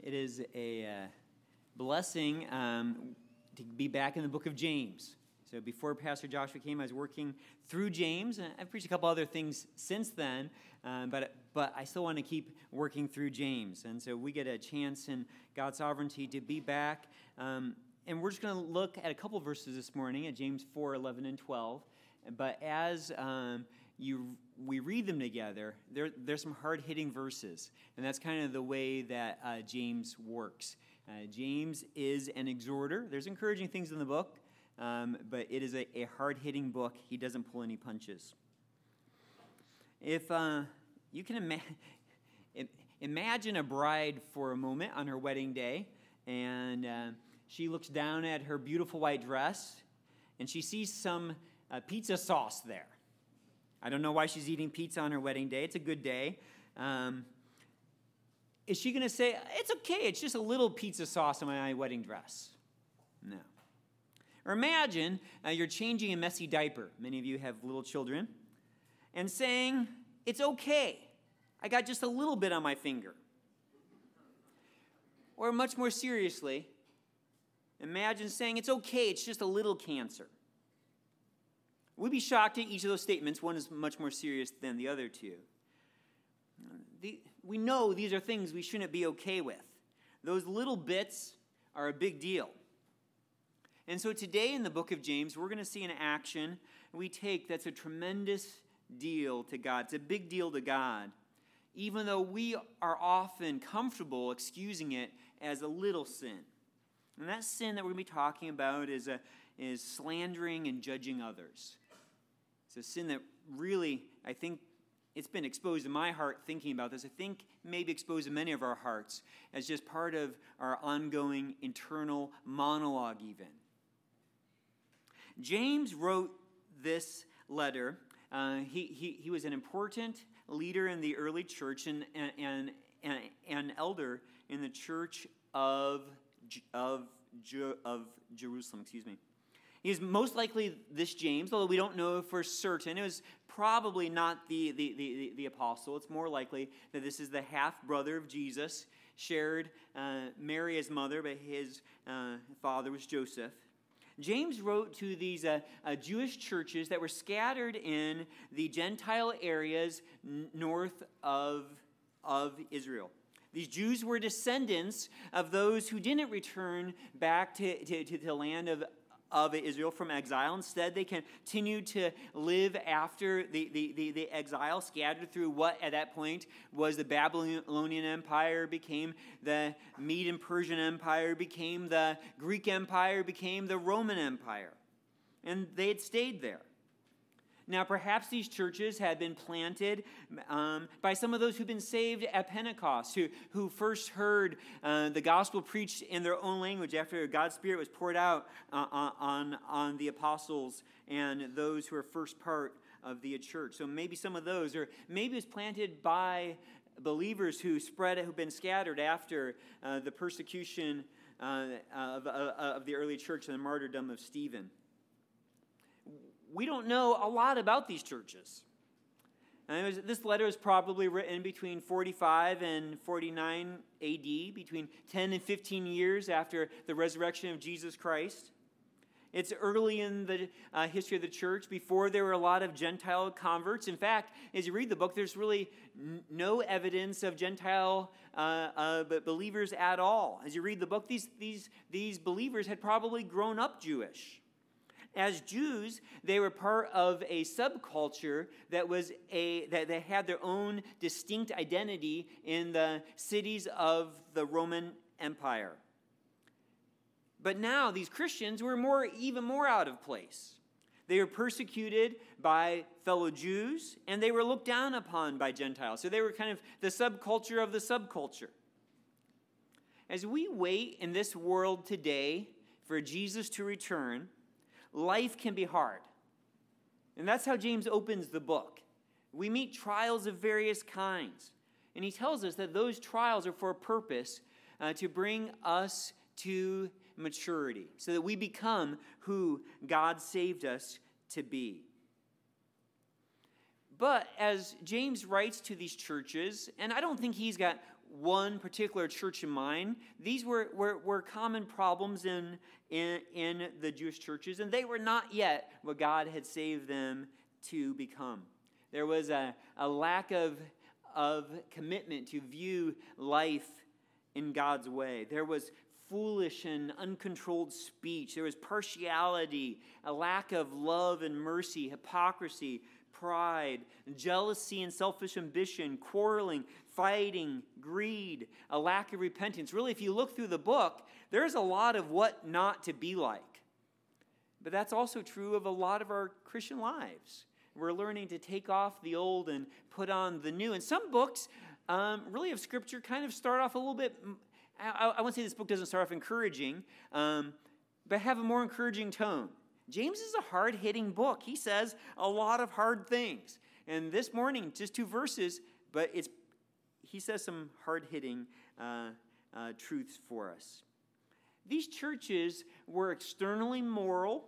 It is a uh, blessing um, to be back in the book of James. So before Pastor Joshua came, I was working through James, and I've preached a couple other things since then, um, but, but I still want to keep working through James. And so we get a chance in God's sovereignty to be back. Um, and we're just going to look at a couple verses this morning at James 4 11 and 12. But as um, you we read them together, there, there's some hard hitting verses. And that's kind of the way that uh, James works. Uh, James is an exhorter. There's encouraging things in the book, um, but it is a, a hard hitting book. He doesn't pull any punches. If uh, you can ima- imagine a bride for a moment on her wedding day, and uh, she looks down at her beautiful white dress, and she sees some uh, pizza sauce there. I don't know why she's eating pizza on her wedding day. It's a good day. Um, is she going to say, it's okay, it's just a little pizza sauce on my wedding dress? No. Or imagine uh, you're changing a messy diaper. Many of you have little children. And saying, it's okay, I got just a little bit on my finger. Or much more seriously, imagine saying, it's okay, it's just a little cancer. We'd be shocked at each of those statements. One is much more serious than the other two. The, we know these are things we shouldn't be okay with. Those little bits are a big deal. And so today in the book of James, we're going to see an action we take that's a tremendous deal to God. It's a big deal to God, even though we are often comfortable excusing it as a little sin. And that sin that we're going to be talking about is, a, is slandering and judging others. A sin that really, I think, it's been exposed in my heart thinking about this. I think maybe exposed in many of our hearts as just part of our ongoing internal monologue, even. James wrote this letter. Uh, he, he, he was an important leader in the early church and, and, and, and elder in the church of, of, of Jerusalem. Excuse me. He is most likely this James, although we don't know for certain. It was probably not the, the, the, the apostle. It's more likely that this is the half brother of Jesus, shared uh, Mary as mother, but his uh, father was Joseph. James wrote to these uh, uh, Jewish churches that were scattered in the Gentile areas north of, of Israel. These Jews were descendants of those who didn't return back to, to, to the land of, of Israel from exile. Instead, they continued to live after the, the, the, the, exile, scattered through what at that point was the Babylonian Empire, became the Mede and Persian Empire, became the Greek Empire, became the Roman Empire. And they had stayed there. Now, perhaps these churches had been planted um, by some of those who've been saved at Pentecost, who, who first heard uh, the gospel preached in their own language after God's Spirit was poured out uh, on, on the apostles and those who are first part of the church. So maybe some of those, or maybe it was planted by believers who spread, who've been scattered after uh, the persecution uh, of, uh, of the early church and the martyrdom of Stephen we don't know a lot about these churches. Was, this letter is probably written between 45 and 49 AD, between 10 and 15 years after the resurrection of Jesus Christ. It's early in the uh, history of the church, before there were a lot of Gentile converts. In fact, as you read the book, there's really n- no evidence of Gentile uh, uh, believers at all. As you read the book, these, these, these believers had probably grown up Jewish. As Jews, they were part of a subculture that was a that they had their own distinct identity in the cities of the Roman Empire. But now these Christians were more even more out of place. They were persecuted by fellow Jews and they were looked down upon by Gentiles. So they were kind of the subculture of the subculture. As we wait in this world today for Jesus to return, life can be hard. And that's how James opens the book. We meet trials of various kinds. And he tells us that those trials are for a purpose uh, to bring us to maturity, so that we become who God saved us to be. But as James writes to these churches, and I don't think he's got one particular church in mind. These were, were, were common problems in, in, in the Jewish churches, and they were not yet what God had saved them to become. There was a, a lack of, of commitment to view life in God's way. There was foolish and uncontrolled speech. There was partiality, a lack of love and mercy, hypocrisy, pride, jealousy and selfish ambition, quarreling, fighting, greed, a lack of repentance. Really, if you look through the book, there's a lot of what not to be like. But that's also true of a lot of our Christian lives. We're learning to take off the old and put on the new. And some books, um, really, of Scripture kind of start off a little bit. I, I won't say this book doesn't start off encouraging, um, but have a more encouraging tone. James is a hard hitting book. He says a lot of hard things. And this morning, just two verses, but it's, he says some hard hitting uh, uh, truths for us. These churches were externally moral.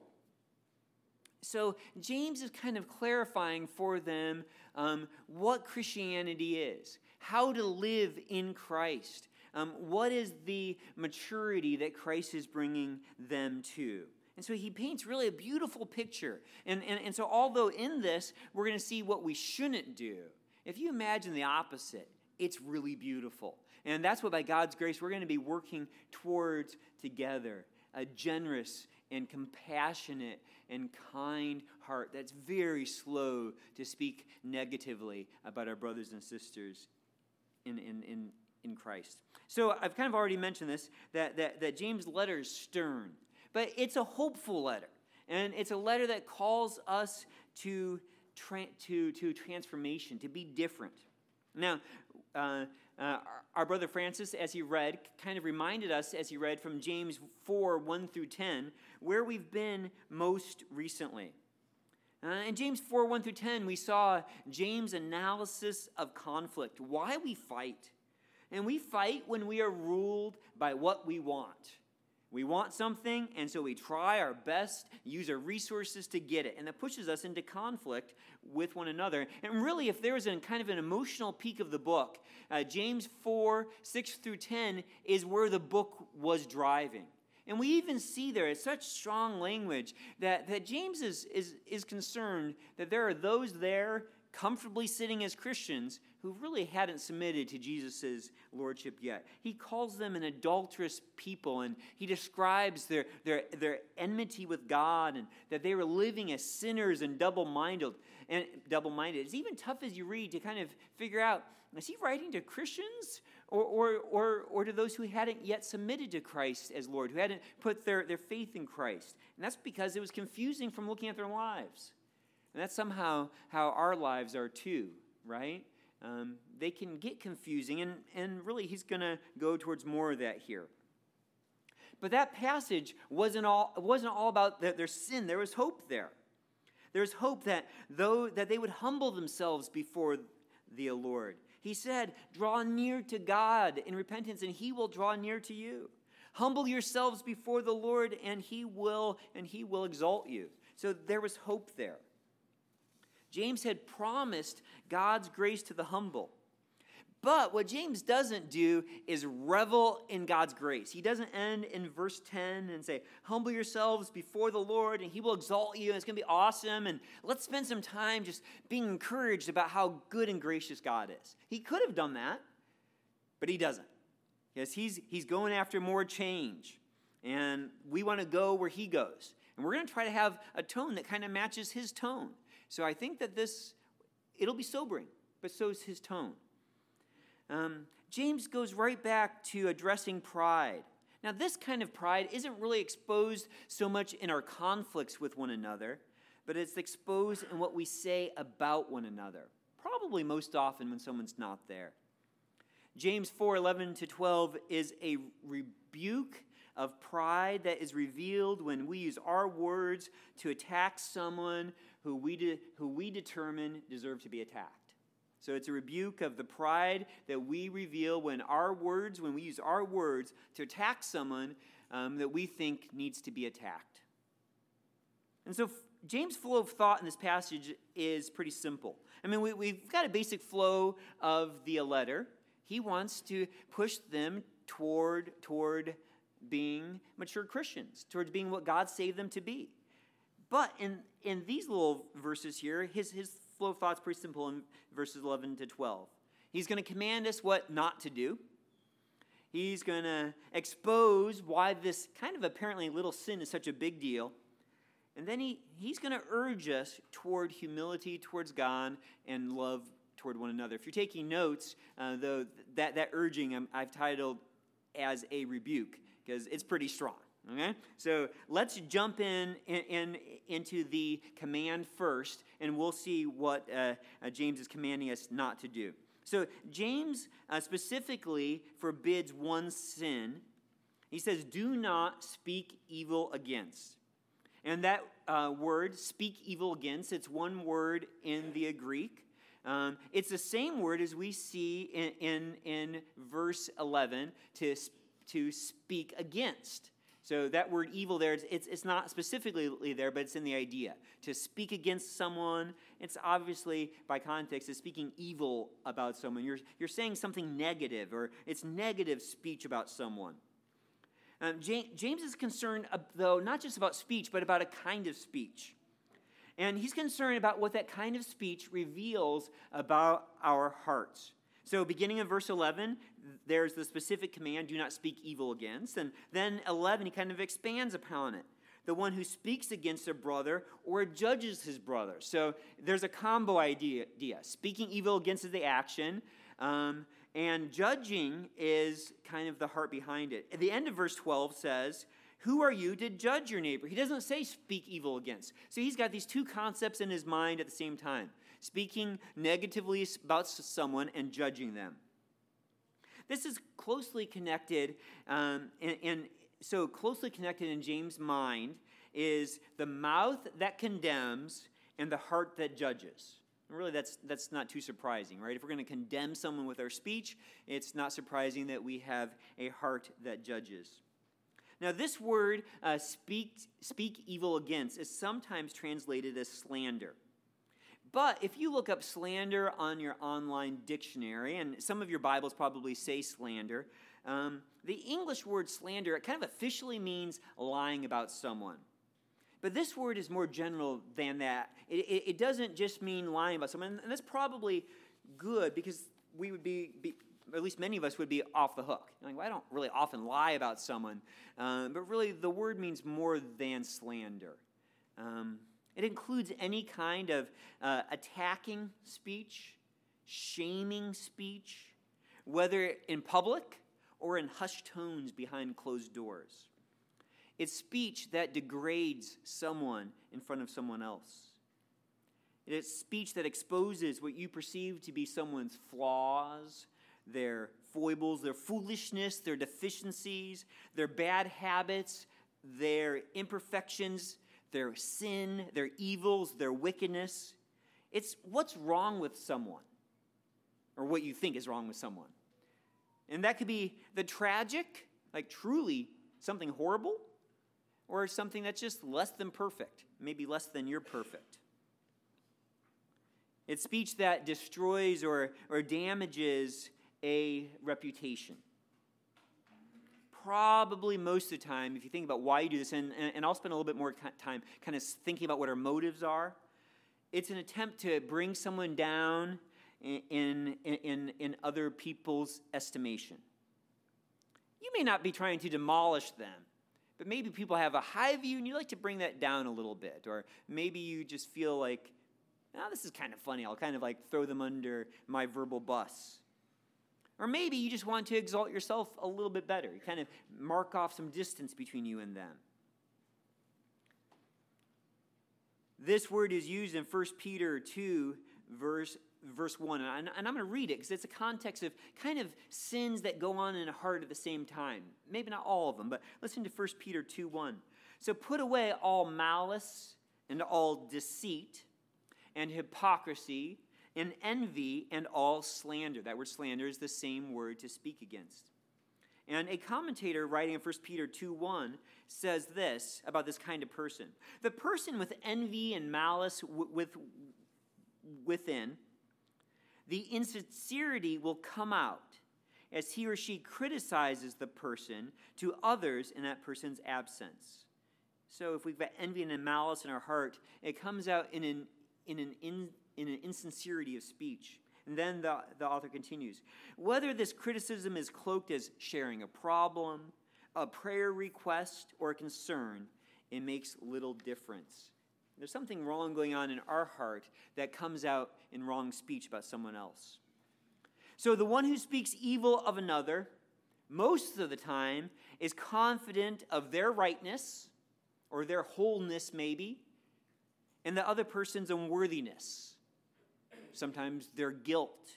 So James is kind of clarifying for them um, what Christianity is, how to live in Christ, um, what is the maturity that Christ is bringing them to. And so he paints really a beautiful picture. And, and, and so, although in this, we're going to see what we shouldn't do, if you imagine the opposite, it's really beautiful. And that's what, by God's grace, we're going to be working towards together a generous and compassionate and kind heart that's very slow to speak negatively about our brothers and sisters in, in, in, in Christ. So I've kind of already mentioned this that, that, that James' letter is stern. But it's a hopeful letter. And it's a letter that calls us to, tra- to, to transformation, to be different. Now, uh, uh, our brother Francis, as he read, kind of reminded us as he read from James 4 1 through 10, where we've been most recently. Uh, in James 4 1 through 10, we saw James' analysis of conflict, why we fight. And we fight when we are ruled by what we want. We want something, and so we try our best, use our resources to get it. And that pushes us into conflict with one another. And really, if there is a kind of an emotional peak of the book, uh, James 4 6 through 10 is where the book was driving. And we even see there, it's such strong language that, that James is, is, is concerned that there are those there comfortably sitting as Christians who really hadn't submitted to Jesus' lordship yet. He calls them an adulterous people and he describes their, their, their enmity with God and that they were living as sinners and double minded. And double minded. It's even tough as you read to kind of figure out is he writing to Christians or, or, or, or to those who hadn't yet submitted to Christ as Lord, who hadn't put their, their faith in Christ? And that's because it was confusing from looking at their lives. And that's somehow how our lives are too, right? Um, they can get confusing, and, and really, he's going to go towards more of that here. But that passage wasn't all, wasn't all about their, their sin. There was hope there. There's hope that though that they would humble themselves before the Lord. He said, "Draw near to God in repentance, and He will draw near to you. Humble yourselves before the Lord, and He will and He will exalt you." So there was hope there. James had promised God's grace to the humble. But what James doesn't do is revel in God's grace. He doesn't end in verse 10 and say, Humble yourselves before the Lord, and he will exalt you, and it's going to be awesome. And let's spend some time just being encouraged about how good and gracious God is. He could have done that, but he doesn't. Because he's, he's going after more change. And we want to go where he goes. And we're going to try to have a tone that kind of matches his tone. So I think that this, it'll be sobering, but so is his tone. Um, James goes right back to addressing pride. Now, this kind of pride isn't really exposed so much in our conflicts with one another, but it's exposed in what we say about one another, probably most often when someone's not there. James 4 11 to 12 is a rebuke of pride that is revealed when we use our words to attack someone who we, de- who we determine deserve to be attacked. So it's a rebuke of the pride that we reveal when our words, when we use our words to attack someone um, that we think needs to be attacked. And so James' flow of thought in this passage is pretty simple. I mean, we, we've got a basic flow of the letter. He wants to push them toward, toward being mature Christians, towards being what God saved them to be. But in, in these little verses here, his, his flow of thought's pretty simple in verses 11 to 12. He's going to command us what not to do. He's going to expose why this kind of apparently little sin is such a big deal. And then he, he's going to urge us toward humility towards God and love toward one another. If you're taking notes, uh, though, that, that urging um, I've titled as a rebuke because it's pretty strong. Okay? So let's jump in, in, in, into the command first, and we'll see what uh, uh, James is commanding us not to do. So James uh, specifically forbids one sin. He says, Do not speak evil against. And that uh, word, speak evil against, it's one word in the Greek. Um, it's the same word as we see in, in, in verse 11 to, to speak against. So that word evil there, it's, it's not specifically there, but it's in the idea. To speak against someone, it's obviously, by context, is speaking evil about someone. You're, you're saying something negative, or it's negative speech about someone. Um, James is concerned, though, not just about speech, but about a kind of speech. And he's concerned about what that kind of speech reveals about our hearts. So, beginning in verse 11, there's the specific command do not speak evil against. And then 11, he kind of expands upon it. The one who speaks against a brother or judges his brother. So, there's a combo idea. Speaking evil against is the action, um, and judging is kind of the heart behind it. At the end of verse 12 says, who are you to judge your neighbor? He doesn't say speak evil against. So he's got these two concepts in his mind at the same time speaking negatively about someone and judging them. This is closely connected, um, and, and so closely connected in James' mind is the mouth that condemns and the heart that judges. And really, that's, that's not too surprising, right? If we're going to condemn someone with our speech, it's not surprising that we have a heart that judges. Now, this word, uh, speak, speak evil against, is sometimes translated as slander. But if you look up slander on your online dictionary, and some of your Bibles probably say slander, um, the English word slander it kind of officially means lying about someone. But this word is more general than that. It, it, it doesn't just mean lying about someone, and that's probably good because we would be, be at least many of us would be off the hook. Like, well, I don't really often lie about someone, um, but really the word means more than slander. Um, it includes any kind of uh, attacking speech, shaming speech, whether in public or in hushed tones behind closed doors. It's speech that degrades someone in front of someone else. It's speech that exposes what you perceive to be someone's flaws, their foibles, their foolishness, their deficiencies, their bad habits, their imperfections, their sin, their evils, their wickedness. It's what's wrong with someone, or what you think is wrong with someone. And that could be the tragic, like truly something horrible, or something that's just less than perfect, maybe less than you're perfect. It's speech that destroys or, or damages a reputation probably most of the time, if you think about why you do this, and, and I'll spend a little bit more time kind of thinking about what our motives are, it's an attempt to bring someone down in, in, in, in other people's estimation. You may not be trying to demolish them, but maybe people have a high view and you like to bring that down a little bit. Or maybe you just feel like, oh, this is kind of funny. I'll kind of like throw them under my verbal bus. Or maybe you just want to exalt yourself a little bit better. You kind of mark off some distance between you and them. This word is used in 1 Peter 2, verse, verse 1. And, and I'm going to read it because it's a context of kind of sins that go on in a heart at the same time. Maybe not all of them, but listen to 1 Peter 2 1. So put away all malice and all deceit and hypocrisy and envy and all slander. That word slander is the same word to speak against. And a commentator writing in 1 Peter 2 1 says this about this kind of person The person with envy and malice w- with, within, the insincerity will come out, as he or she criticizes the person to others in that person's absence. So if we've got envy and malice in our heart, it comes out in an, in an, in, in an insincerity of speech. And then the, the author continues whether this criticism is cloaked as sharing a problem, a prayer request, or a concern, it makes little difference. There's something wrong going on in our heart that comes out in wrong speech about someone else. So the one who speaks evil of another, most of the time, is confident of their rightness or their wholeness, maybe, and the other person's unworthiness, sometimes their guilt.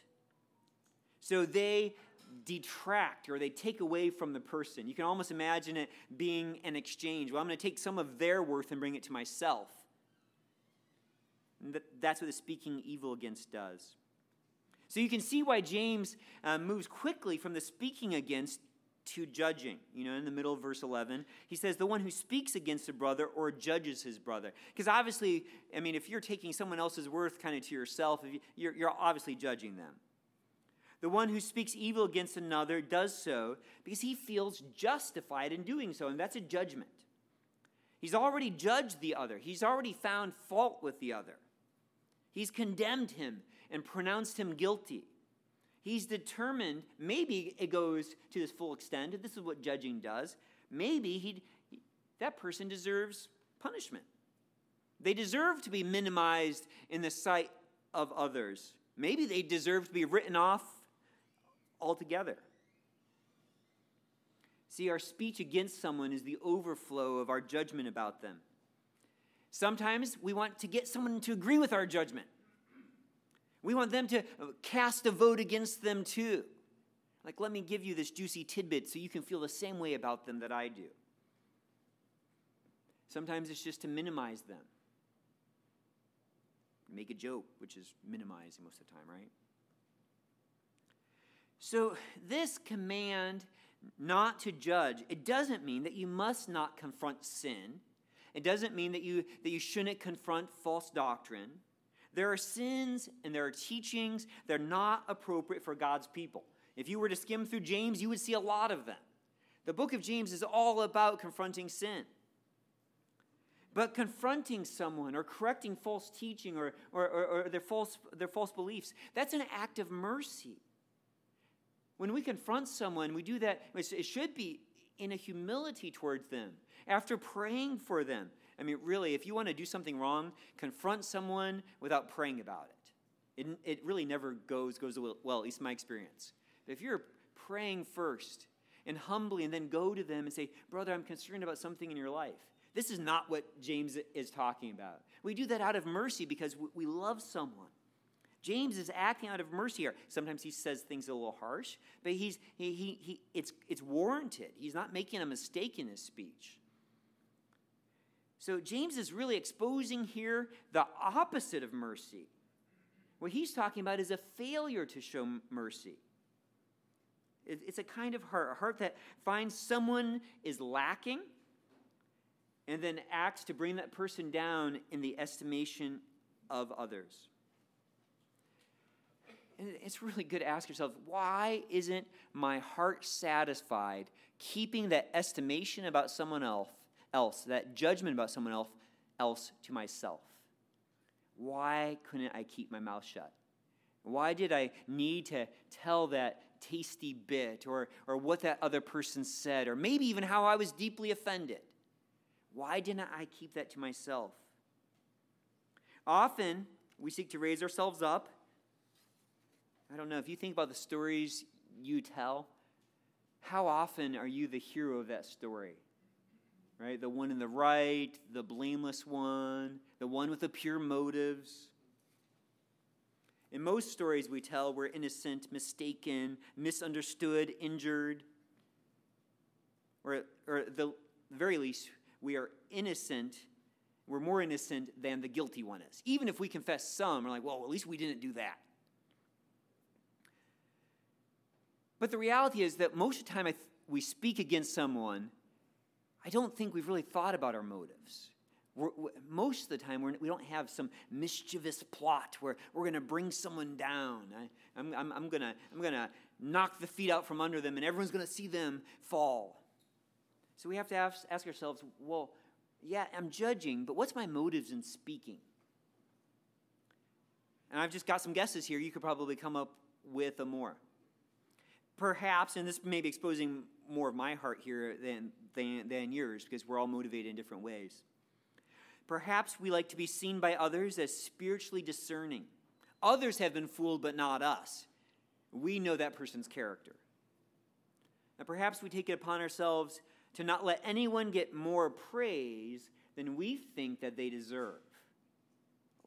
So they detract or they take away from the person. You can almost imagine it being an exchange. Well, I'm going to take some of their worth and bring it to myself. That's what the speaking evil against does. So you can see why James uh, moves quickly from the speaking against to judging. You know, in the middle of verse 11, he says, the one who speaks against a brother or judges his brother. Because obviously, I mean, if you're taking someone else's worth kind of to yourself, you're, you're obviously judging them. The one who speaks evil against another does so because he feels justified in doing so, and that's a judgment. He's already judged the other, he's already found fault with the other. He's condemned him and pronounced him guilty. He's determined, maybe it goes to this full extent, this is what judging does. Maybe he that person deserves punishment. They deserve to be minimized in the sight of others. Maybe they deserve to be written off altogether. See, our speech against someone is the overflow of our judgment about them. Sometimes we want to get someone to agree with our judgment. We want them to uh, cast a vote against them too. Like, let me give you this juicy tidbit so you can feel the same way about them that I do. Sometimes it's just to minimize them. Make a joke, which is minimizing most of the time, right? So, this command not to judge, it doesn't mean that you must not confront sin. It doesn't mean that you, that you shouldn't confront false doctrine. There are sins and there are teachings that are not appropriate for God's people. If you were to skim through James, you would see a lot of them. The book of James is all about confronting sin. But confronting someone or correcting false teaching or, or, or, or their, false, their false beliefs, that's an act of mercy. When we confront someone, we do that, it should be in a humility towards them, after praying for them, I mean, really, if you want to do something wrong, confront someone without praying about it. It, it really never goes, goes well, at least my experience. But if you're praying first and humbly and then go to them and say, Brother, I'm concerned about something in your life. This is not what James is talking about. We do that out of mercy because we love someone. James is acting out of mercy here. Sometimes he says things a little harsh, but he's, he, he, he, it's, it's warranted. He's not making a mistake in his speech. So James is really exposing here the opposite of mercy. What he's talking about is a failure to show mercy. It's a kind of heart, a heart that finds someone is lacking and then acts to bring that person down in the estimation of others. And it's really good to ask yourself why isn't my heart satisfied keeping that estimation about someone else else, that judgment about someone else, else to myself? Why couldn't I keep my mouth shut? Why did I need to tell that tasty bit or, or what that other person said, or maybe even how I was deeply offended? Why didn't I keep that to myself? Often we seek to raise ourselves up. I don't know, if you think about the stories you tell, how often are you the hero of that story? Right? The one in the right, the blameless one, the one with the pure motives. In most stories we tell, we're innocent, mistaken, misunderstood, injured. Or, or at the very least, we are innocent. We're more innocent than the guilty one is. Even if we confess some, we're like, well, at least we didn't do that. But the reality is that most of the time th- we speak against someone I don't think we've really thought about our motives. We're, most of the time, we're, we do not have some mischievous plot where we're going to bring someone down. I, am I'm, I'm going to I'm knock the feet out from under them and everyone's going to see them fall. So we have to ask, ask ourselves well, yeah, I'm judging, but what's my motives in speaking? And I've just got some guesses here. You could probably come up with a more. Perhaps, and this may be exposing more of my heart here than, than, than yours, because we're all motivated in different ways. Perhaps we like to be seen by others as spiritually discerning. Others have been fooled, but not us. We know that person's character. And perhaps we take it upon ourselves to not let anyone get more praise than we think that they deserve.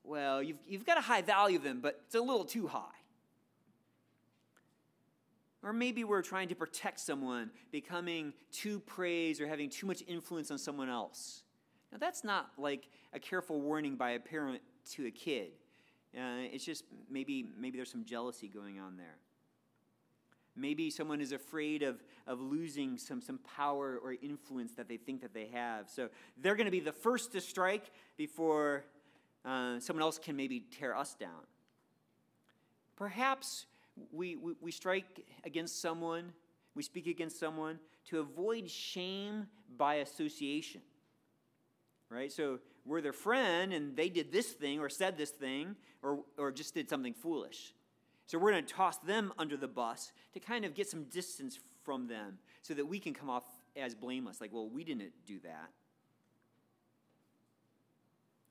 Well, you've, you've got a high value of them, but it's a little too high. Or maybe we're trying to protect someone, becoming too praised or having too much influence on someone else. Now, that's not like a careful warning by a parent to a kid. Uh, it's just maybe, maybe there's some jealousy going on there. Maybe someone is afraid of, of losing some, some power or influence that they think that they have. So they're going to be the first to strike before uh, someone else can maybe tear us down. Perhaps we, we, we strike against someone, we speak against someone to avoid shame by association. Right? So we're their friend and they did this thing or said this thing or, or just did something foolish. So we're going to toss them under the bus to kind of get some distance from them so that we can come off as blameless. Like, well, we didn't do that.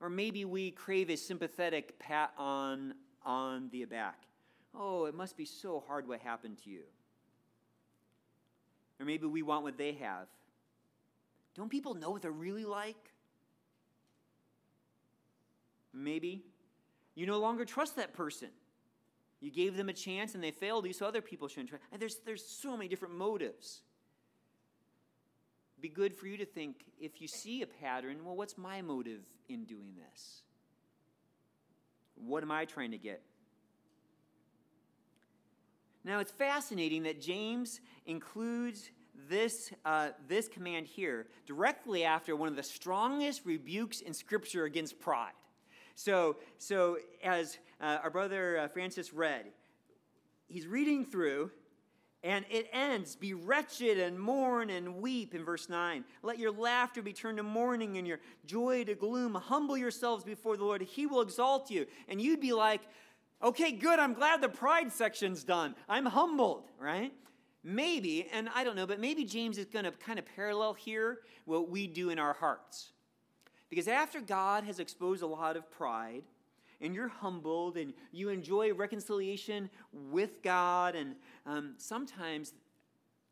Or maybe we crave a sympathetic pat on, on the back. Oh, it must be so hard what happened to you. Or maybe we want what they have. Don't people know what they're really like? Maybe you no longer trust that person. You gave them a chance and they failed you, so other people shouldn't try. And there's, there's so many different motives. Be good for you to think if you see a pattern, well, what's my motive in doing this? What am I trying to get? Now, it's fascinating that James includes this, uh, this command here directly after one of the strongest rebukes in Scripture against pride. So, so as uh, our brother uh, Francis read, he's reading through, and it ends Be wretched and mourn and weep in verse 9. Let your laughter be turned to mourning and your joy to gloom. Humble yourselves before the Lord, He will exalt you. And you'd be like, Okay, good, I'm glad the pride section's done. I'm humbled, right? Maybe, and I don't know, but maybe James is going to kind of parallel here what we do in our hearts. Because after God has exposed a lot of pride, and you're humbled and you enjoy reconciliation with God, and um, sometimes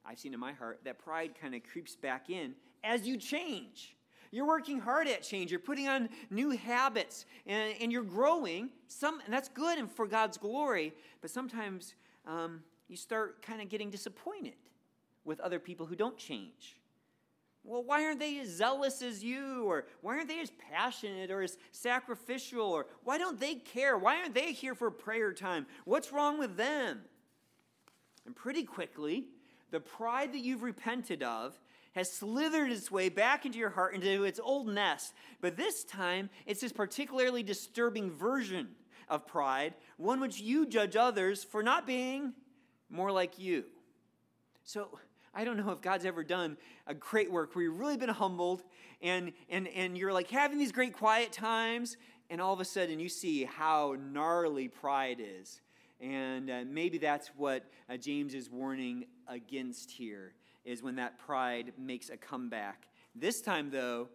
I've seen in my heart that pride kind of creeps back in as you change. You're working hard at change. You're putting on new habits and, and you're growing. Some, and that's good and for God's glory. But sometimes um, you start kind of getting disappointed with other people who don't change. Well, why aren't they as zealous as you? Or why aren't they as passionate or as sacrificial? Or why don't they care? Why aren't they here for prayer time? What's wrong with them? And pretty quickly, the pride that you've repented of has slithered its way back into your heart, into its old nest. But this time, it's this particularly disturbing version of pride, one which you judge others for not being more like you. So, I don't know if God's ever done a great work where you've really been humbled and, and, and you're like having these great quiet times, and all of a sudden you see how gnarly pride is. And uh, maybe that's what uh, James is warning against here, is when that pride makes a comeback. This time, though,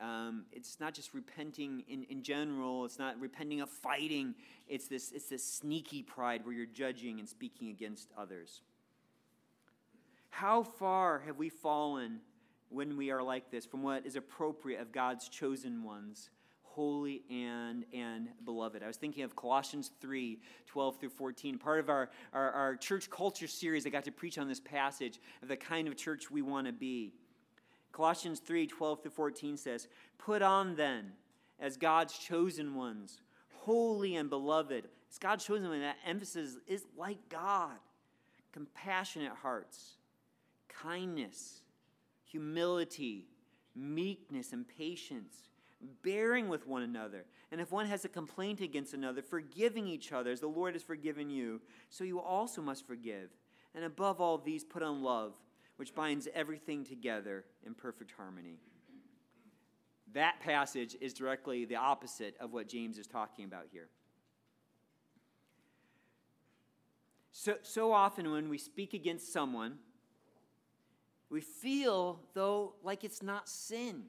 um, it's not just repenting in, in general, it's not repenting of fighting, it's this, it's this sneaky pride where you're judging and speaking against others. How far have we fallen when we are like this from what is appropriate of God's chosen ones, holy and, and beloved? I was thinking of Colossians 3 12 through 14, part of our, our, our church culture series. I got to preach on this passage of the kind of church we want to be. Colossians 3 12 through 14 says, Put on then, as God's chosen ones, holy and beloved. As God's chosen ones, that emphasis is like God, compassionate hearts kindness, humility, meekness, and patience, bearing with one another. And if one has a complaint against another, forgiving each other as the Lord has forgiven you, so you also must forgive. And above all these, put on love, which binds everything together in perfect harmony. That passage is directly the opposite of what James is talking about here. So, so often when we speak against someone, we feel, though, like it's not sin.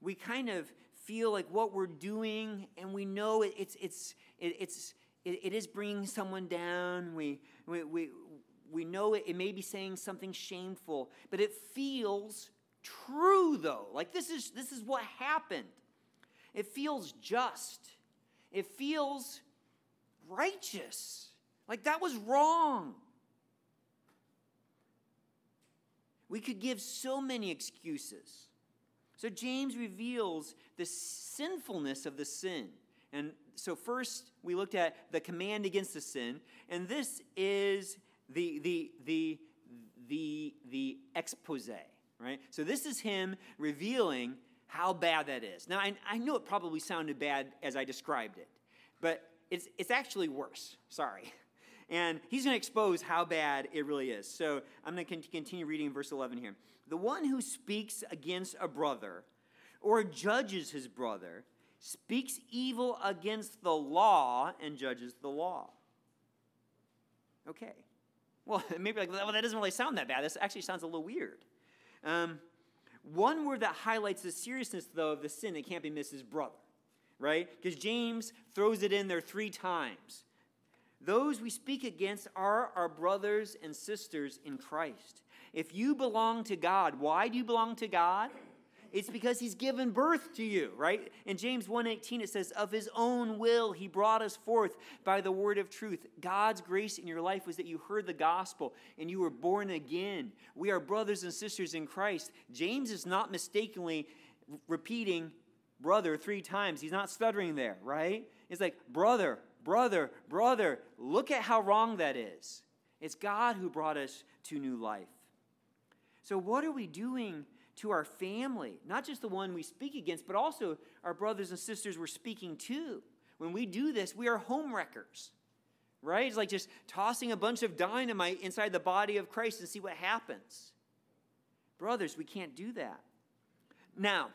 We kind of feel like what we're doing, and we know it, it's, it's, it, it's, it, it is bringing someone down. We, we, we, we know it, it may be saying something shameful, but it feels true, though. Like this is, this is what happened. It feels just, it feels righteous. Like that was wrong. We could give so many excuses. So James reveals the sinfulness of the sin. And so first we looked at the command against the sin, and this is the the the the the expose, right? So this is him revealing how bad that is. Now I, I know it probably sounded bad as I described it, but it's it's actually worse. Sorry. And he's going to expose how bad it really is. So I'm going to continue reading verse 11 here. The one who speaks against a brother or judges his brother speaks evil against the law and judges the law. Okay. Well, maybe like, well, that doesn't really sound that bad. This actually sounds a little weird. Um, one word that highlights the seriousness, though, of the sin that can't be missed is brother, right? Because James throws it in there three times. Those we speak against are our brothers and sisters in Christ. If you belong to God, why do you belong to God? It's because he's given birth to you, right? In James 1:18 it says of his own will he brought us forth by the word of truth. God's grace in your life was that you heard the gospel and you were born again. We are brothers and sisters in Christ. James is not mistakenly repeating brother 3 times. He's not stuttering there, right? It's like brother, brother, brother. Look at how wrong that is. It's God who brought us to new life. So, what are we doing to our family? Not just the one we speak against, but also our brothers and sisters we're speaking to. When we do this, we are home wreckers, right? It's like just tossing a bunch of dynamite inside the body of Christ and see what happens. Brothers, we can't do that. Now,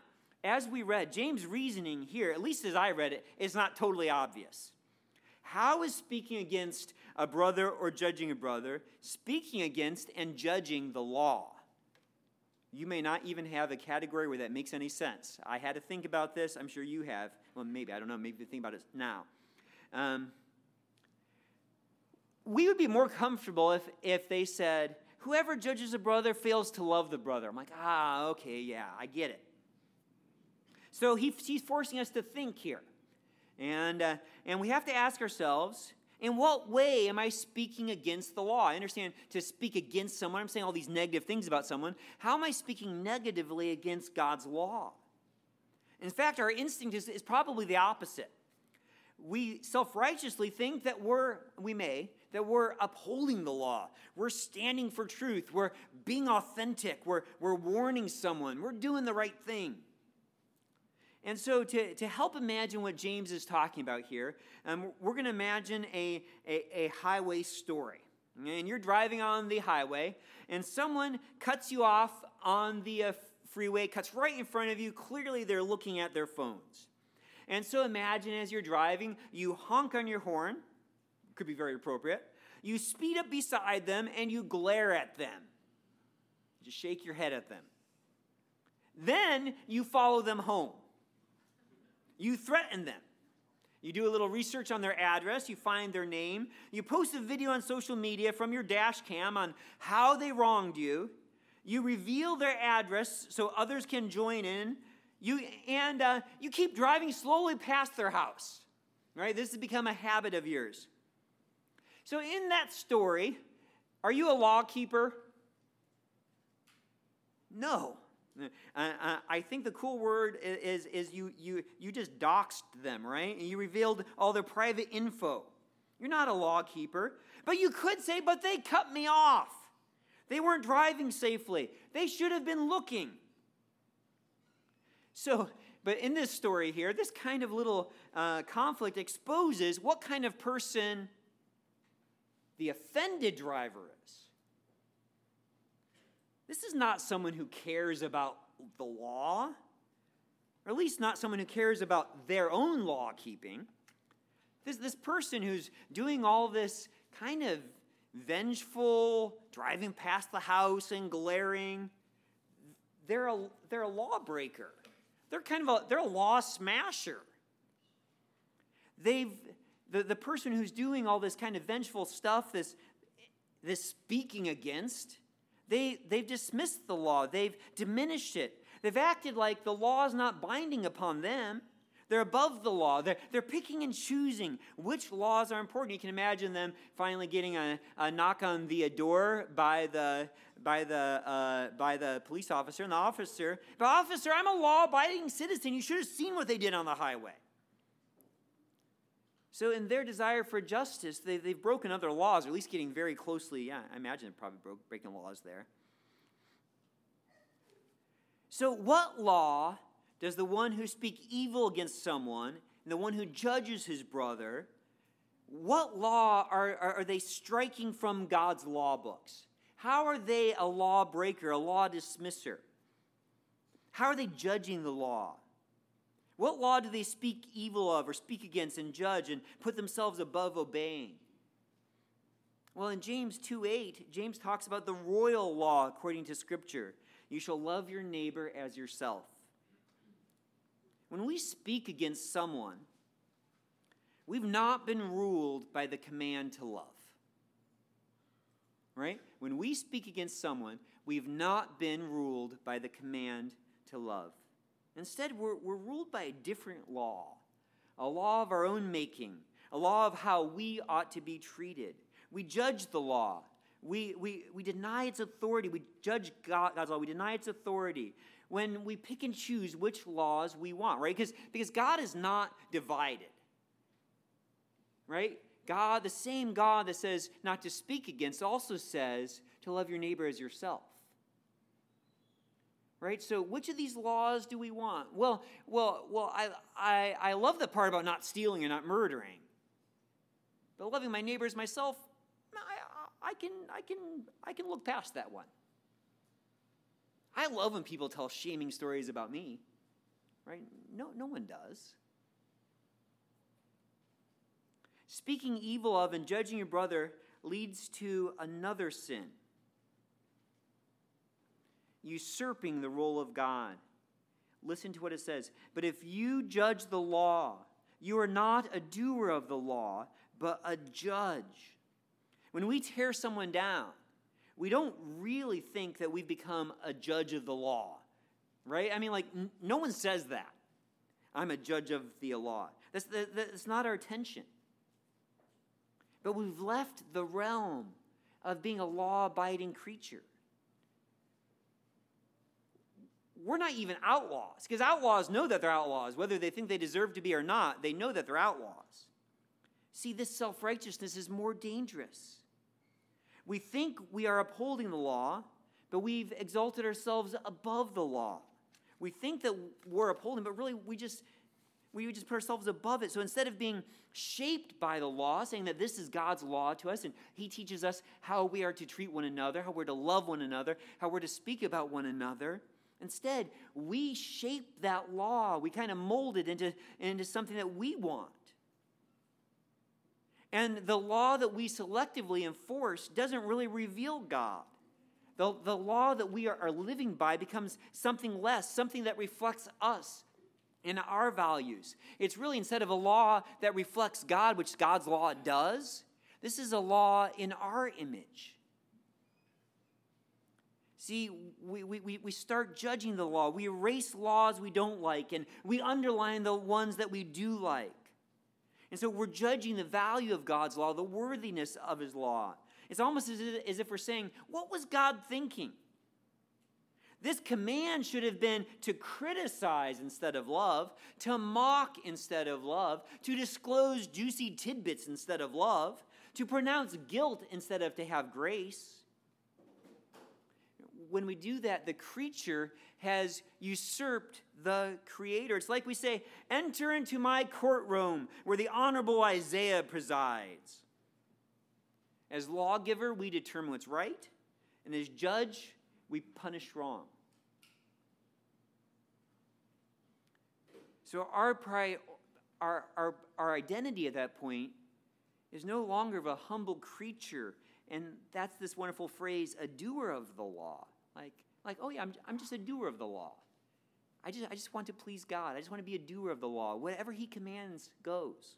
as we read, James' reasoning here, at least as I read it, is not totally obvious. How is speaking against a brother or judging a brother speaking against and judging the law? You may not even have a category where that makes any sense. I had to think about this. I'm sure you have. Well, maybe. I don't know. Maybe think about it now. Um, we would be more comfortable if, if they said, whoever judges a brother fails to love the brother. I'm like, ah, okay, yeah, I get it. So he, he's forcing us to think here. And, uh, and we have to ask ourselves in what way am I speaking against the law? I understand to speak against someone, I'm saying all these negative things about someone. How am I speaking negatively against God's law? In fact, our instinct is, is probably the opposite. We self righteously think that we're, we may, that we're upholding the law. We're standing for truth. We're being authentic. We're, we're warning someone. We're doing the right thing. And so, to, to help imagine what James is talking about here, um, we're going to imagine a, a, a, highway story. And you're driving on the highway, and someone cuts you off on the uh, freeway, cuts right in front of you. Clearly, they're looking at their phones. And so, imagine as you're driving, you honk on your horn, could be very appropriate. You speed up beside them, and you glare at them. Just shake your head at them. Then you follow them home. You threaten them. You do a little research on their address, you find their name, you post a video on social media from your dash cam on how they wronged you. You reveal their address so others can join in. You, and uh, you keep driving slowly past their house. Right? This has become a habit of yours. So, in that story, are you a law keeper? No. Uh, I think the cool word is, is you, you, you just doxed them, right? You revealed all their private info. You're not a law keeper. But you could say, but they cut me off. They weren't driving safely. They should have been looking. So, but in this story here, this kind of little uh, conflict exposes what kind of person the offended driver is. This is not someone who cares about the law, or at least not someone who cares about their own law keeping. This, this person who's doing all this kind of vengeful, driving past the house and glaring, they're a, they're a lawbreaker. They're kind of a, they're a law smasher. They've, the, the person who's doing all this kind of vengeful stuff, this, this speaking against, they, they've dismissed the law. They've diminished it. They've acted like the law is not binding upon them. They're above the law. They're, they're picking and choosing which laws are important. You can imagine them finally getting a, a knock on the door by the, by, the, uh, by the police officer, and the officer, but officer, I'm a law abiding citizen. You should have seen what they did on the highway. So, in their desire for justice, they, they've broken other laws, or at least getting very closely. Yeah, I imagine they're probably broke, breaking laws there. So, what law does the one who speak evil against someone and the one who judges his brother, what law are, are, are they striking from God's law books? How are they a lawbreaker, a law dismisser? How are they judging the law? What law do they speak evil of or speak against and judge and put themselves above obeying? Well, in James 2 8, James talks about the royal law according to Scripture. You shall love your neighbor as yourself. When we speak against someone, we've not been ruled by the command to love. Right? When we speak against someone, we've not been ruled by the command to love. Instead, we're, we're ruled by a different law, a law of our own making, a law of how we ought to be treated. We judge the law. We, we, we deny its authority. We judge God, God's law. We deny its authority when we pick and choose which laws we want, right? Because, because God is not divided, right? God, the same God that says not to speak against, also says to love your neighbor as yourself. Right? So, which of these laws do we want? Well, well, well, I, I, I love the part about not stealing and not murdering. But loving my neighbor as myself, I, I, can, I, can, I can look past that one. I love when people tell shaming stories about me, right? No, no one does. Speaking evil of and judging your brother leads to another sin usurping the role of God. Listen to what it says. But if you judge the law, you are not a doer of the law, but a judge. When we tear someone down, we don't really think that we've become a judge of the law, right? I mean, like, n- no one says that. I'm a judge of the law. That's, that, that's not our intention. But we've left the realm of being a law abiding creature. We're not even outlaws, because outlaws know that they're outlaws. Whether they think they deserve to be or not, they know that they're outlaws. See, this self righteousness is more dangerous. We think we are upholding the law, but we've exalted ourselves above the law. We think that we're upholding, but really we just we just put ourselves above it. So instead of being shaped by the law, saying that this is God's law to us, and He teaches us how we are to treat one another, how we're to love one another, how we're to speak about one another, instead, we shape that law. We kind of mold it into, into something that we want. And the law that we selectively enforce doesn't really reveal God. The, the law that we are, are living by becomes something less, something that reflects us and our values. It's really instead of a law that reflects God, which God's law does, this is a law in our image. See, we, we, we start judging the law. We erase laws we don't like, and we underline the ones that we do like. And so we're judging the value of God's law, the worthiness of his law. It's almost as if, as if we're saying, what was God thinking? This command should have been to criticize instead of love, to mock instead of love, to disclose juicy tidbits instead of love, to pronounce guilt instead of to have grace. When we do that, the creature has usurped the Creator. It's like we say, Enter into my courtroom where the Honorable Isaiah presides. As lawgiver, we determine what's right, and as judge, we punish wrong. So our, pri- our, our, our identity at that point is no longer of a humble creature. And that's this wonderful phrase, a doer of the law. Like, like oh yeah, I'm, I'm just a doer of the law. I just, I just want to please God. I just want to be a doer of the law. Whatever He commands goes.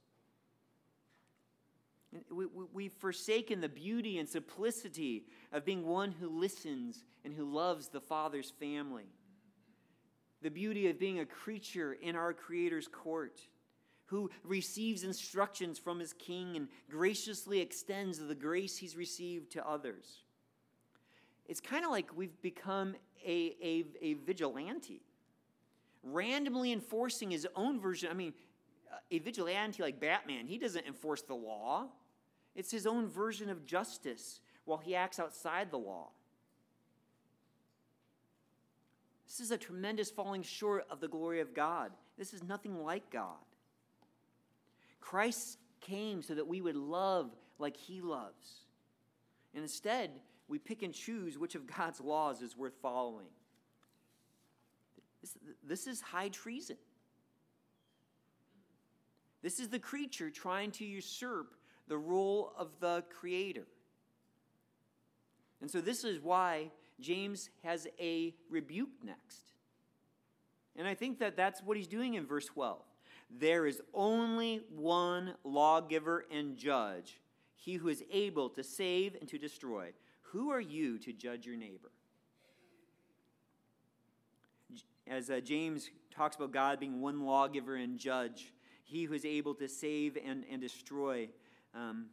We, we, we've forsaken the beauty and simplicity of being one who listens and who loves the Father's family. The beauty of being a creature in our Creator's court who receives instructions from his king and graciously extends the grace he's received to others. It's kind of like we've become a, a, a vigilante, randomly enforcing his own version. I mean, a vigilante like Batman, he doesn't enforce the law, it's his own version of justice while he acts outside the law. This is a tremendous falling short of the glory of God. This is nothing like God. Christ came so that we would love like he loves. And instead, we pick and choose which of God's laws is worth following. This, this is high treason. This is the creature trying to usurp the role of the creator. And so, this is why James has a rebuke next. And I think that that's what he's doing in verse 12. There is only one lawgiver and judge, he who is able to save and to destroy. Who are you to judge your neighbor? As uh, James talks about God being one lawgiver and judge, he who is able to save and, and destroy. Um,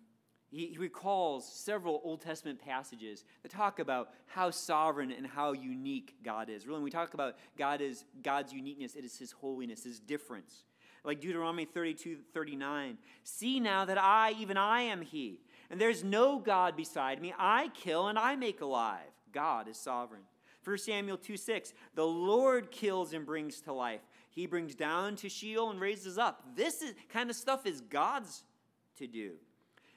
he, he recalls several Old Testament passages that talk about how sovereign and how unique God is. Really, when we talk about God is God's uniqueness, it is his holiness, his difference. Like Deuteronomy 32, 39. See now that I, even I, am he, and there's no God beside me. I kill and I make alive. God is sovereign. 1 Samuel 2 6, the Lord kills and brings to life. He brings down to Sheol and raises up. This is, kind of stuff is God's to do.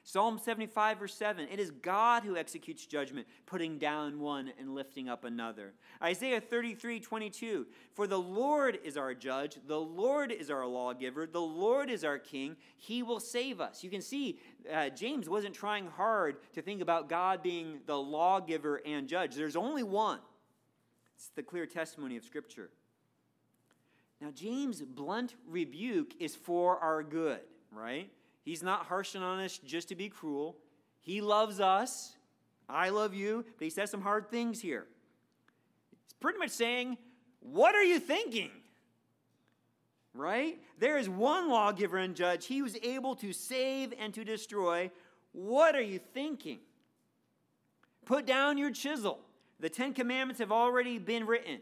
Psalm 75, verse 7 it is God who executes judgment, putting down one and lifting up another. Isaiah 33, 22 For the Lord is our judge, the Lord is our lawgiver, the Lord is our king, he will save us. You can see uh, James wasn't trying hard to think about God being the lawgiver and judge. There's only one. It's the clear testimony of Scripture. Now, James' blunt rebuke is for our good, right? He's not harshing on us just to be cruel. He loves us. I love you. But he says some hard things here. He's pretty much saying, What are you thinking? Right? There is one lawgiver and judge. He was able to save and to destroy. What are you thinking? Put down your chisel. The Ten Commandments have already been written.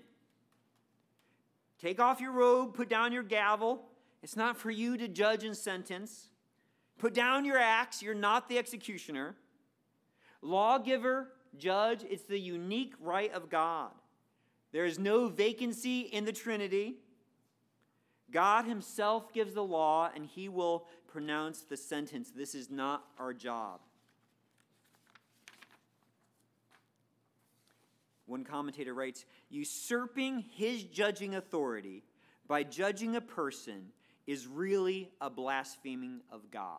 Take off your robe, put down your gavel. It's not for you to judge and sentence. Put down your axe, you're not the executioner. Lawgiver, judge, it's the unique right of God. There is no vacancy in the Trinity. God Himself gives the law, and He will pronounce the sentence. This is not our job. One commentator writes Usurping His judging authority by judging a person is really a blaspheming of God.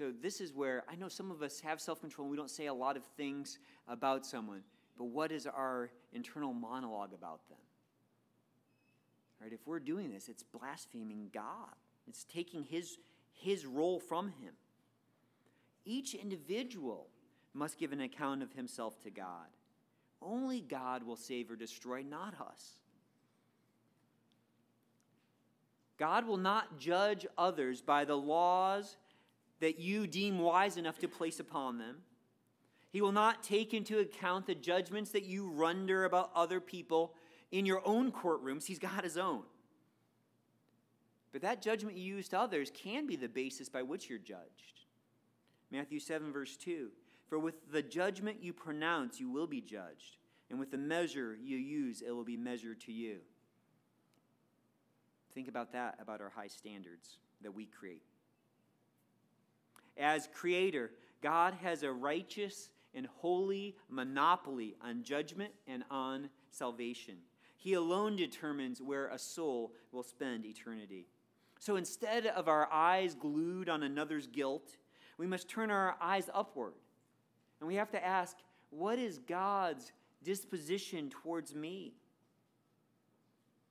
So, this is where I know some of us have self control and we don't say a lot of things about someone, but what is our internal monologue about them? Right? If we're doing this, it's blaspheming God, it's taking his, his role from him. Each individual must give an account of himself to God. Only God will save or destroy, not us. God will not judge others by the laws that you deem wise enough to place upon them. He will not take into account the judgments that you render about other people in your own courtrooms. He's got his own. But that judgment you use to others can be the basis by which you're judged. Matthew 7, verse 2 For with the judgment you pronounce, you will be judged, and with the measure you use, it will be measured to you. Think about that, about our high standards that we create. As creator, God has a righteous and holy monopoly on judgment and on salvation. He alone determines where a soul will spend eternity. So instead of our eyes glued on another's guilt, we must turn our eyes upward. And we have to ask, what is God's disposition towards me?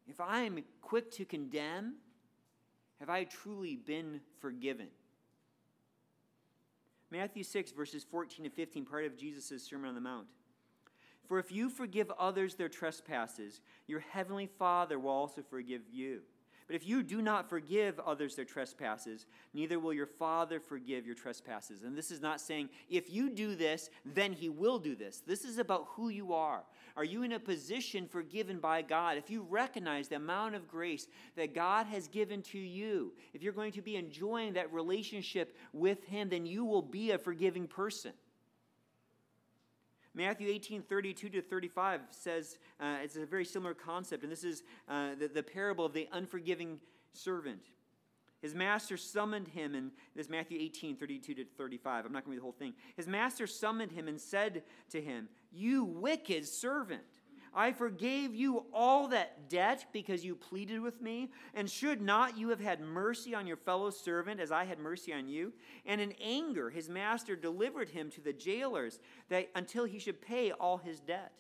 If I am quick to condemn, have I truly been forgiven? Matthew 6, verses 14 to 15, part of Jesus' Sermon on the Mount. For if you forgive others their trespasses, your heavenly Father will also forgive you. But if you do not forgive others their trespasses, neither will your Father forgive your trespasses. And this is not saying, if you do this, then he will do this. This is about who you are. Are you in a position forgiven by God? If you recognize the amount of grace that God has given to you, if you're going to be enjoying that relationship with him, then you will be a forgiving person. Matthew 18, 32 to 35 says uh, it's a very similar concept, and this is uh, the, the parable of the unforgiving servant. His master summoned him, and this is Matthew 18, 32 to 35. I'm not going to read the whole thing. His master summoned him and said to him, You wicked servant. I forgave you all that debt because you pleaded with me. And should not you have had mercy on your fellow servant as I had mercy on you? And in anger, his master delivered him to the jailers that, until he should pay all his debt.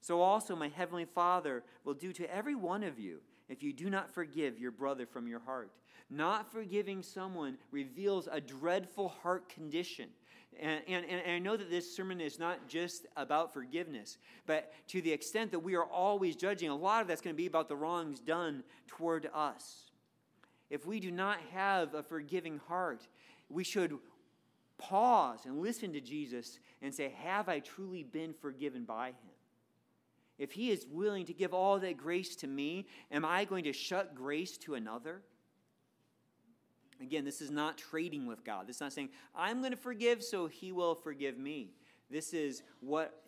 So also my heavenly Father will do to every one of you if you do not forgive your brother from your heart. Not forgiving someone reveals a dreadful heart condition. And, and, and I know that this sermon is not just about forgiveness, but to the extent that we are always judging, a lot of that's going to be about the wrongs done toward us. If we do not have a forgiving heart, we should pause and listen to Jesus and say, Have I truly been forgiven by him? If he is willing to give all that grace to me, am I going to shut grace to another? Again, this is not trading with God. This is not saying, I'm going to forgive so he will forgive me. This is what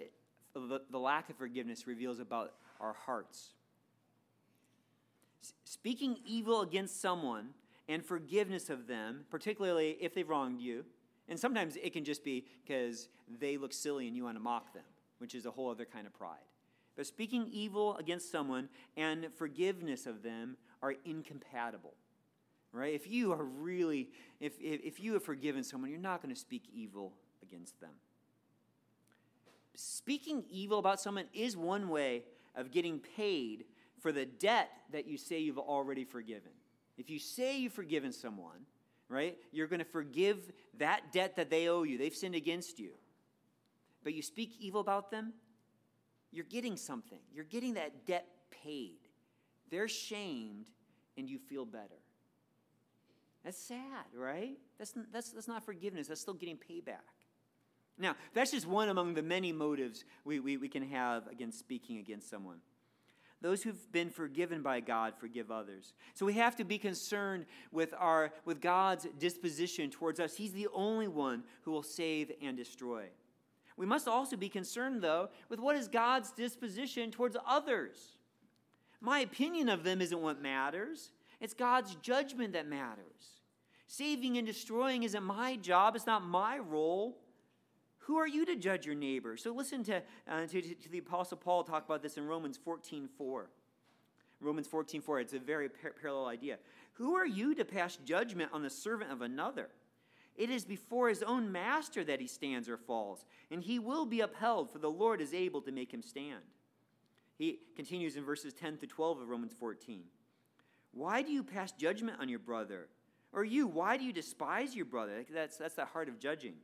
the lack of forgiveness reveals about our hearts. Speaking evil against someone and forgiveness of them, particularly if they've wronged you, and sometimes it can just be because they look silly and you want to mock them, which is a whole other kind of pride. But speaking evil against someone and forgiveness of them are incompatible right? If you are really, if, if, if you have forgiven someone, you're not going to speak evil against them. Speaking evil about someone is one way of getting paid for the debt that you say you've already forgiven. If you say you've forgiven someone, right, you're going to forgive that debt that they owe you. They've sinned against you. But you speak evil about them, you're getting something. You're getting that debt paid. They're shamed, and you feel better. That's sad, right? That's, that's, that's not forgiveness. That's still getting payback. Now, that's just one among the many motives we, we, we can have against speaking against someone. Those who've been forgiven by God forgive others. So we have to be concerned with, our, with God's disposition towards us. He's the only one who will save and destroy. We must also be concerned, though, with what is God's disposition towards others. My opinion of them isn't what matters, it's God's judgment that matters. Saving and destroying isn't my job, it's not my role. Who are you to judge your neighbor? So listen to, uh, to, to, the Apostle Paul talk about this in Romans 14 4. Romans 14 4, it's a very par- parallel idea. Who are you to pass judgment on the servant of another? It is before his own master that he stands or falls, and he will be upheld, for the Lord is able to make him stand. He continues in verses 10 to 12 of Romans 14. Why do you pass judgment on your brother? Or you, why do you despise your brother? That's, that's the heart of judging.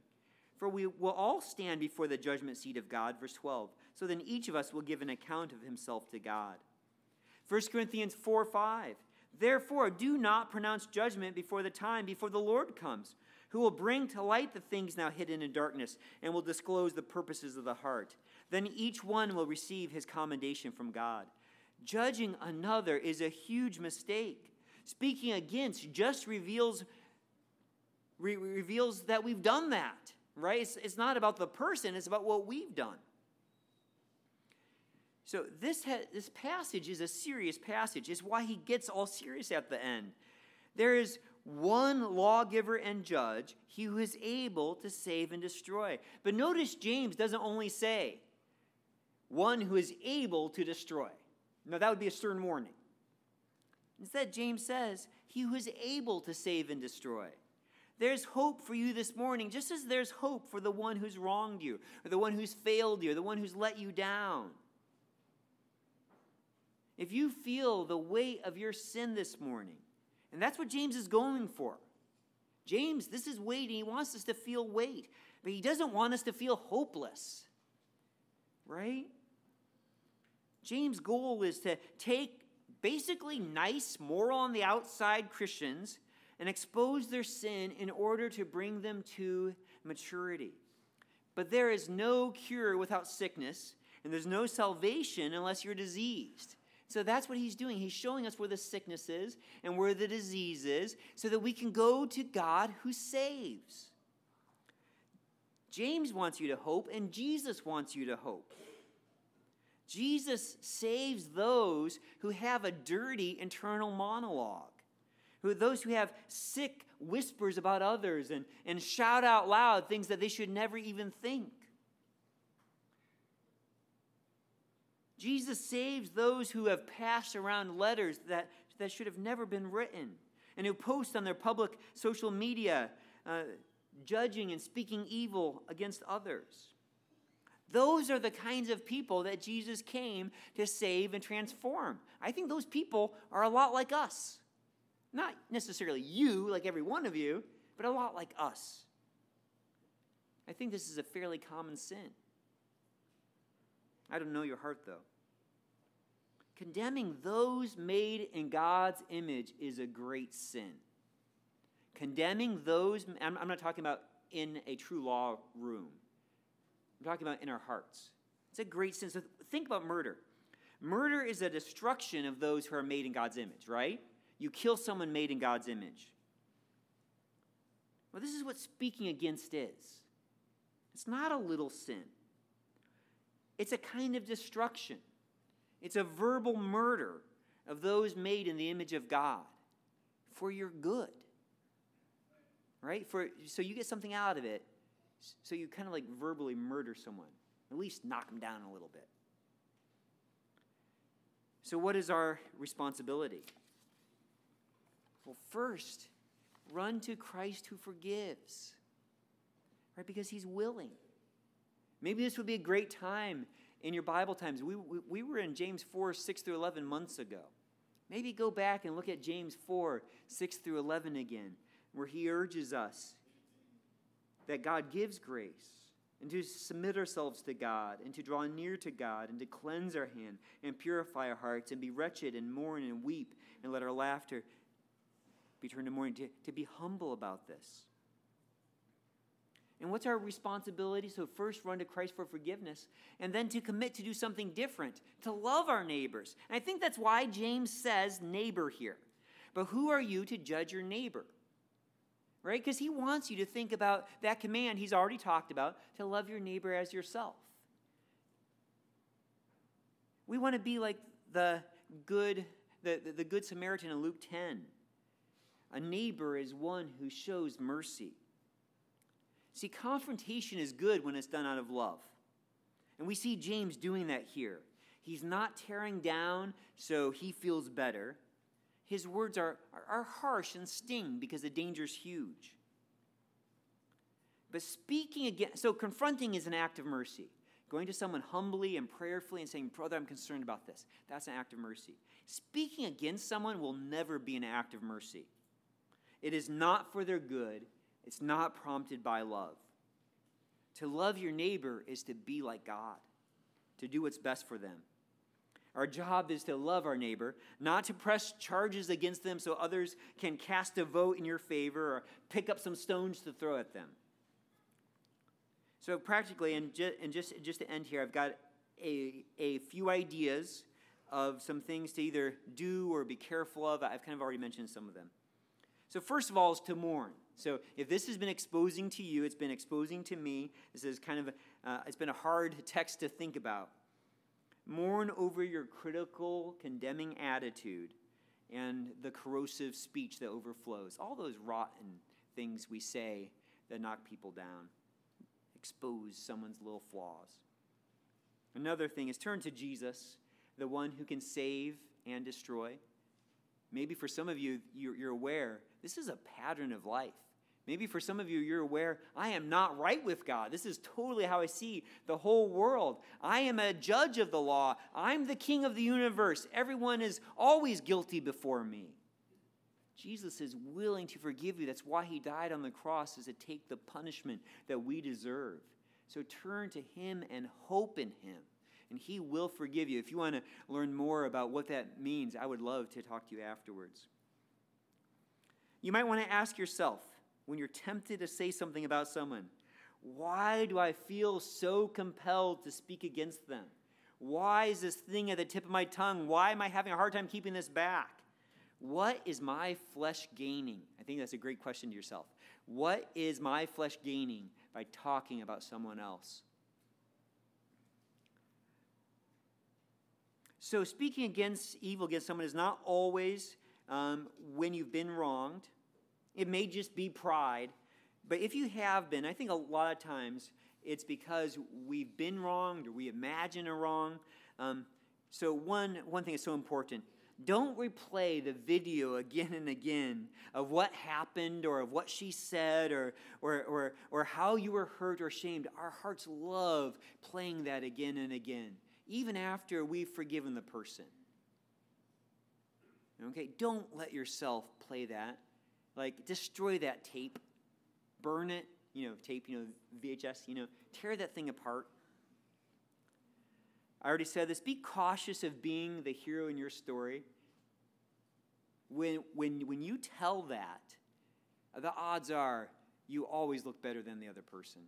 For we will all stand before the judgment seat of God, verse 12. So then each of us will give an account of himself to God. 1 Corinthians 4 5. Therefore, do not pronounce judgment before the time, before the Lord comes, who will bring to light the things now hidden in darkness and will disclose the purposes of the heart. Then each one will receive his commendation from God. Judging another is a huge mistake speaking against just reveals, re- reveals that we've done that, right? It's, it's not about the person, it's about what we've done. So this, ha- this passage is a serious passage. It's why he gets all serious at the end. There is one lawgiver and judge, he who is able to save and destroy. But notice James doesn't only say one who is able to destroy. No, that would be a stern warning. Instead, James says, He who is able to save and destroy. There's hope for you this morning, just as there's hope for the one who's wronged you, or the one who's failed you, or the one who's let you down. If you feel the weight of your sin this morning, and that's what James is going for. James, this is weight, he wants us to feel weight, but he doesn't want us to feel hopeless. Right? James' goal is to take basically nice, moral on the outside Christians and expose their sin in order to bring them to maturity. But there is no cure without sickness, and there's no salvation unless you're diseased. So that's what he's doing. He's showing us where the sickness is and where the disease is so that we can go to God who saves. James wants you to hope, and Jesus wants you to hope. Jesus saves those who have a dirty internal monologue, who those who have sick whispers about others and, and shout out loud things that they should never even think. Jesus saves those who have passed around letters that, that should have never been written and who post on their public social media uh, judging and speaking evil against others. Those are the kinds of people that Jesus came to save and transform. I think those people are a lot like us. Not necessarily you, like every one of you, but a lot like us. I think this is a fairly common sin. I don't know your heart, though. Condemning those made in God's image is a great sin. Condemning those, I'm, not talking about in a true law room, I'm talking about in our hearts. It's a great sin. So think about murder. Murder is a destruction of those who are made in God's image, right? You kill someone made in God's image. Well, this is what speaking against is it's not a little sin. It's a kind of destruction. It's a verbal murder of those made in the image of God for your good. Right? For so you get something out of it. So you kind of like verbally murder someone. At least knock them down a little bit. So what is our responsibility? Well, first, run to Christ who forgives. Right? Because he's willing. Maybe this would be a great time in your Bible times. We, we, we, were in James 4, 6 through 11 months ago. Maybe go back and look at James 4, 6 through 11 again, where he urges us that God gives grace and to submit ourselves to God and to draw near to God and to cleanse our hand and purify our hearts and be wretched and mourn and weep and let our laughter be turned to mourning, to, to be humble about this. And what's our responsibility? So, first, run to Christ for forgiveness, and then to commit to do something different, to love our neighbors. And I think that's why James says neighbor here. But who are you to judge your neighbor? Right? Because he wants you to think about that command he's already talked about to love your neighbor as yourself. We want to be like the good, the, the, the good Samaritan in Luke 10. A neighbor is one who shows mercy. See, confrontation is good when it's done out of love. And we see James doing that here. He's not tearing down so he feels better. His words are, are, are harsh and sting because the danger is huge. But speaking again, so confronting is an act of mercy. Going to someone humbly and prayerfully and saying, Brother, I'm concerned about this, that's an act of mercy. Speaking against someone will never be an act of mercy. It is not for their good, it's not prompted by love. To love your neighbor is to be like God, to do what's best for them. Our job is to love our neighbor, not to press charges against them so others can cast a vote in your favor or pick up some stones to throw at them. So, practically, and, ju- and just, just to end here, I've got a, a few ideas of some things to either do or be careful of. I've kind of already mentioned some of them. So, first of all, is to mourn. So if this has been exposing to you, it's been exposing to me. This is kind of, a, uh, it's been a hard text to think about. Mourn over your critical, condemning attitude and the corrosive speech that overflows. All those rotten things we say that knock people down, expose someone's little flaws. Another thing is turn to Jesus, the one who can save and destroy. Maybe for some of you, you're, aware this is a pattern of life. Maybe for some of you, you're aware, I am not right with God. This is totally how I see the whole world. I am a judge of the law. I'm the king of the universe. Everyone is always guilty before me. Jesus is willing to forgive you. That's why he died on the cross, is to take the punishment that we deserve. So turn to him and hope in him, and he will forgive you. If you want to learn more about what that means, I would love to talk to you afterwards. You might want to ask yourself, when you're tempted to say something about someone, why do I feel so compelled to speak against them? Why is this thing at the tip of my tongue? Why am I having a hard time keeping this back? What is my flesh gaining? I think that's a great question to yourself. What is my flesh gaining by talking about someone else? So, speaking against evil against someone is not always um, when you've been wronged. It may just be pride. But if you have been, I think a lot of times it's because we've been wronged or we imagine a wrong. Um, so, one, one thing is so important don't replay the video again and again of what happened or of what she said or, or, or, or how you were hurt or shamed. Our hearts love playing that again and again, even after we've forgiven the person. Okay, don't let yourself play that. Like, destroy that tape, burn it, you know, tape, you know, VHS, you know, tear that thing apart. I already said this be cautious of being the hero in your story. When, when, when you tell that, the odds are you always look better than the other person.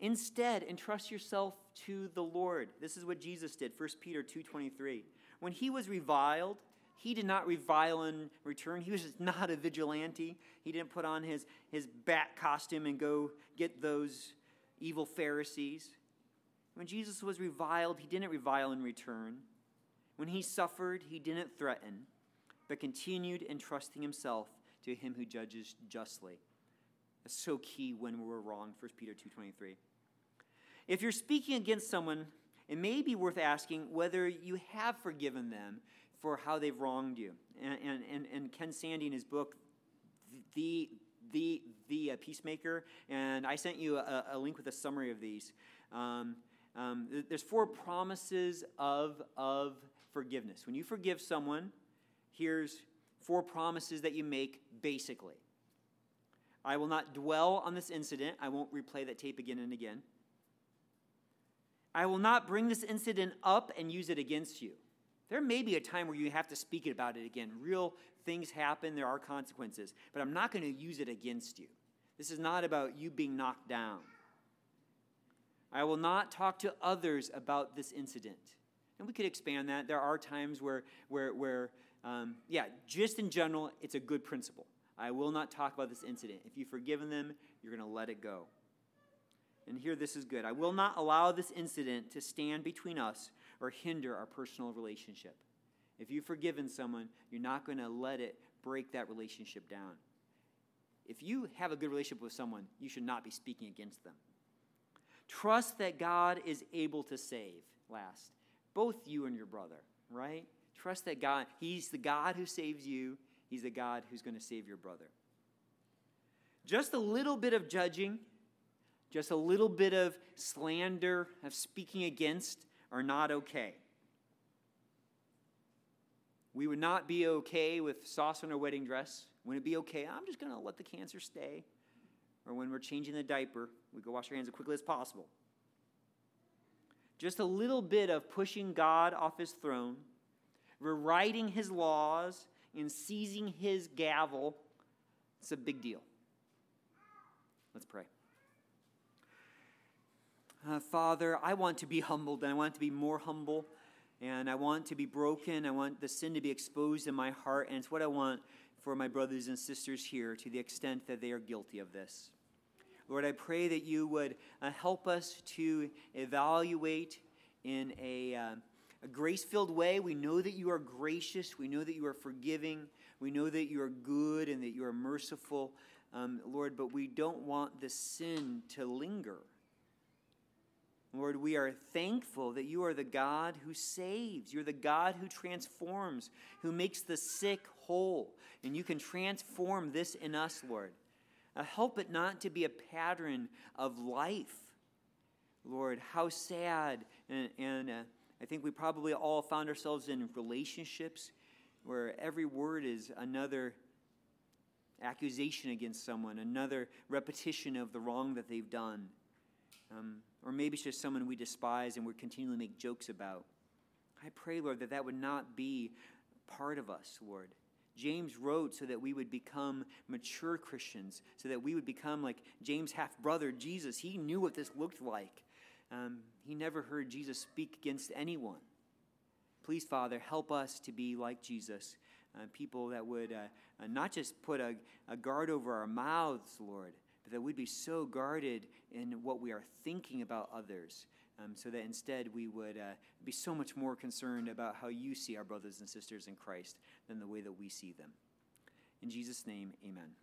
Instead, entrust yourself to the Lord. This is what Jesus did, 1 Peter 2:23. When he was reviled, he did not revile in return. He was not a vigilante. He didn't put on his, his bat costume and go get those evil Pharisees. When Jesus was reviled, he didn't revile in return. When he suffered, he didn't threaten, but continued entrusting himself to him who judges justly. That's so key when we're wrong, 1 Peter 2.23. If you're speaking against someone, it may be worth asking whether you have forgiven them for how they've wronged you. And, and, and, Ken Sande in his book, The, the, the Peacemaker, and I sent you a, a, link with a summary of these. Um, um, there's four promises of, of forgiveness. When you forgive someone, here's four promises that you make basically. I will not dwell on this incident. I won't replay that tape again and again. I will not bring this incident up and use it against you. There may be a time where you have to speak about it again. Real things happen, there are consequences, but I'm not going to use it against you. This is not about you being knocked down. I will not talk to others about this incident. And we could expand that. There are times where, where, where um, yeah, just in general, it's a good principle. I will not talk about this incident. If you've forgiven them, you're going to let it go. And here, this is good. I will not allow this incident to stand between us or hinder our personal relationship. If you've forgiven someone, you're not going to let it break that relationship down. If you have a good relationship with someone, you should not be speaking against them. Trust that God is able to save, last, both you and your brother, right? Trust that God, He's the God who saves you, He's the God who's going to save your brother. Just a little bit of judging, just a little bit of slander, of speaking against, are not okay. We would not be okay with sauce on our wedding dress. Wouldn't it be okay? I'm just going to let the cancer stay. Or when we're changing the diaper, we go wash our hands as quickly as possible. Just a little bit of pushing God off his throne, rewriting his laws, and seizing his gavel. It's a big deal. Let's pray. Uh, Father, I want to be humbled and I want to be more humble and I want to be broken. I want the sin to be exposed in my heart, and it's what I want for my brothers and sisters here to the extent that they are guilty of this. Lord, I pray that you would uh, help us to evaluate in a, uh, a grace filled way. We know that you are gracious. We know that you are forgiving. We know that you are good and that you are merciful, um, Lord, but we don't want the sin to linger. Lord, we are thankful that you are the God who saves. You're the God who transforms, who makes the sick whole. And you can transform this in us, Lord. Uh, help it not to be a pattern of life. Lord, how sad. And, and uh, I think we probably all found ourselves in relationships where every word is another accusation against someone, another repetition of the wrong that they've done. Um, or maybe it's just someone we despise and we continually make jokes about. I pray, Lord, that that would not be part of us, Lord. James wrote so that we would become mature Christians, so that we would become like James' half brother, Jesus. He knew what this looked like. Um, he never heard Jesus speak against anyone. Please, Father, help us to be like Jesus, uh, people that would uh, uh, not just put a, a guard over our mouths, Lord, that we'd be so guarded in what we are thinking about others. Um, so that instead we would uh, be so much more concerned about how you see our brothers and sisters in Christ than the way that we see them. In Jesus' name, amen.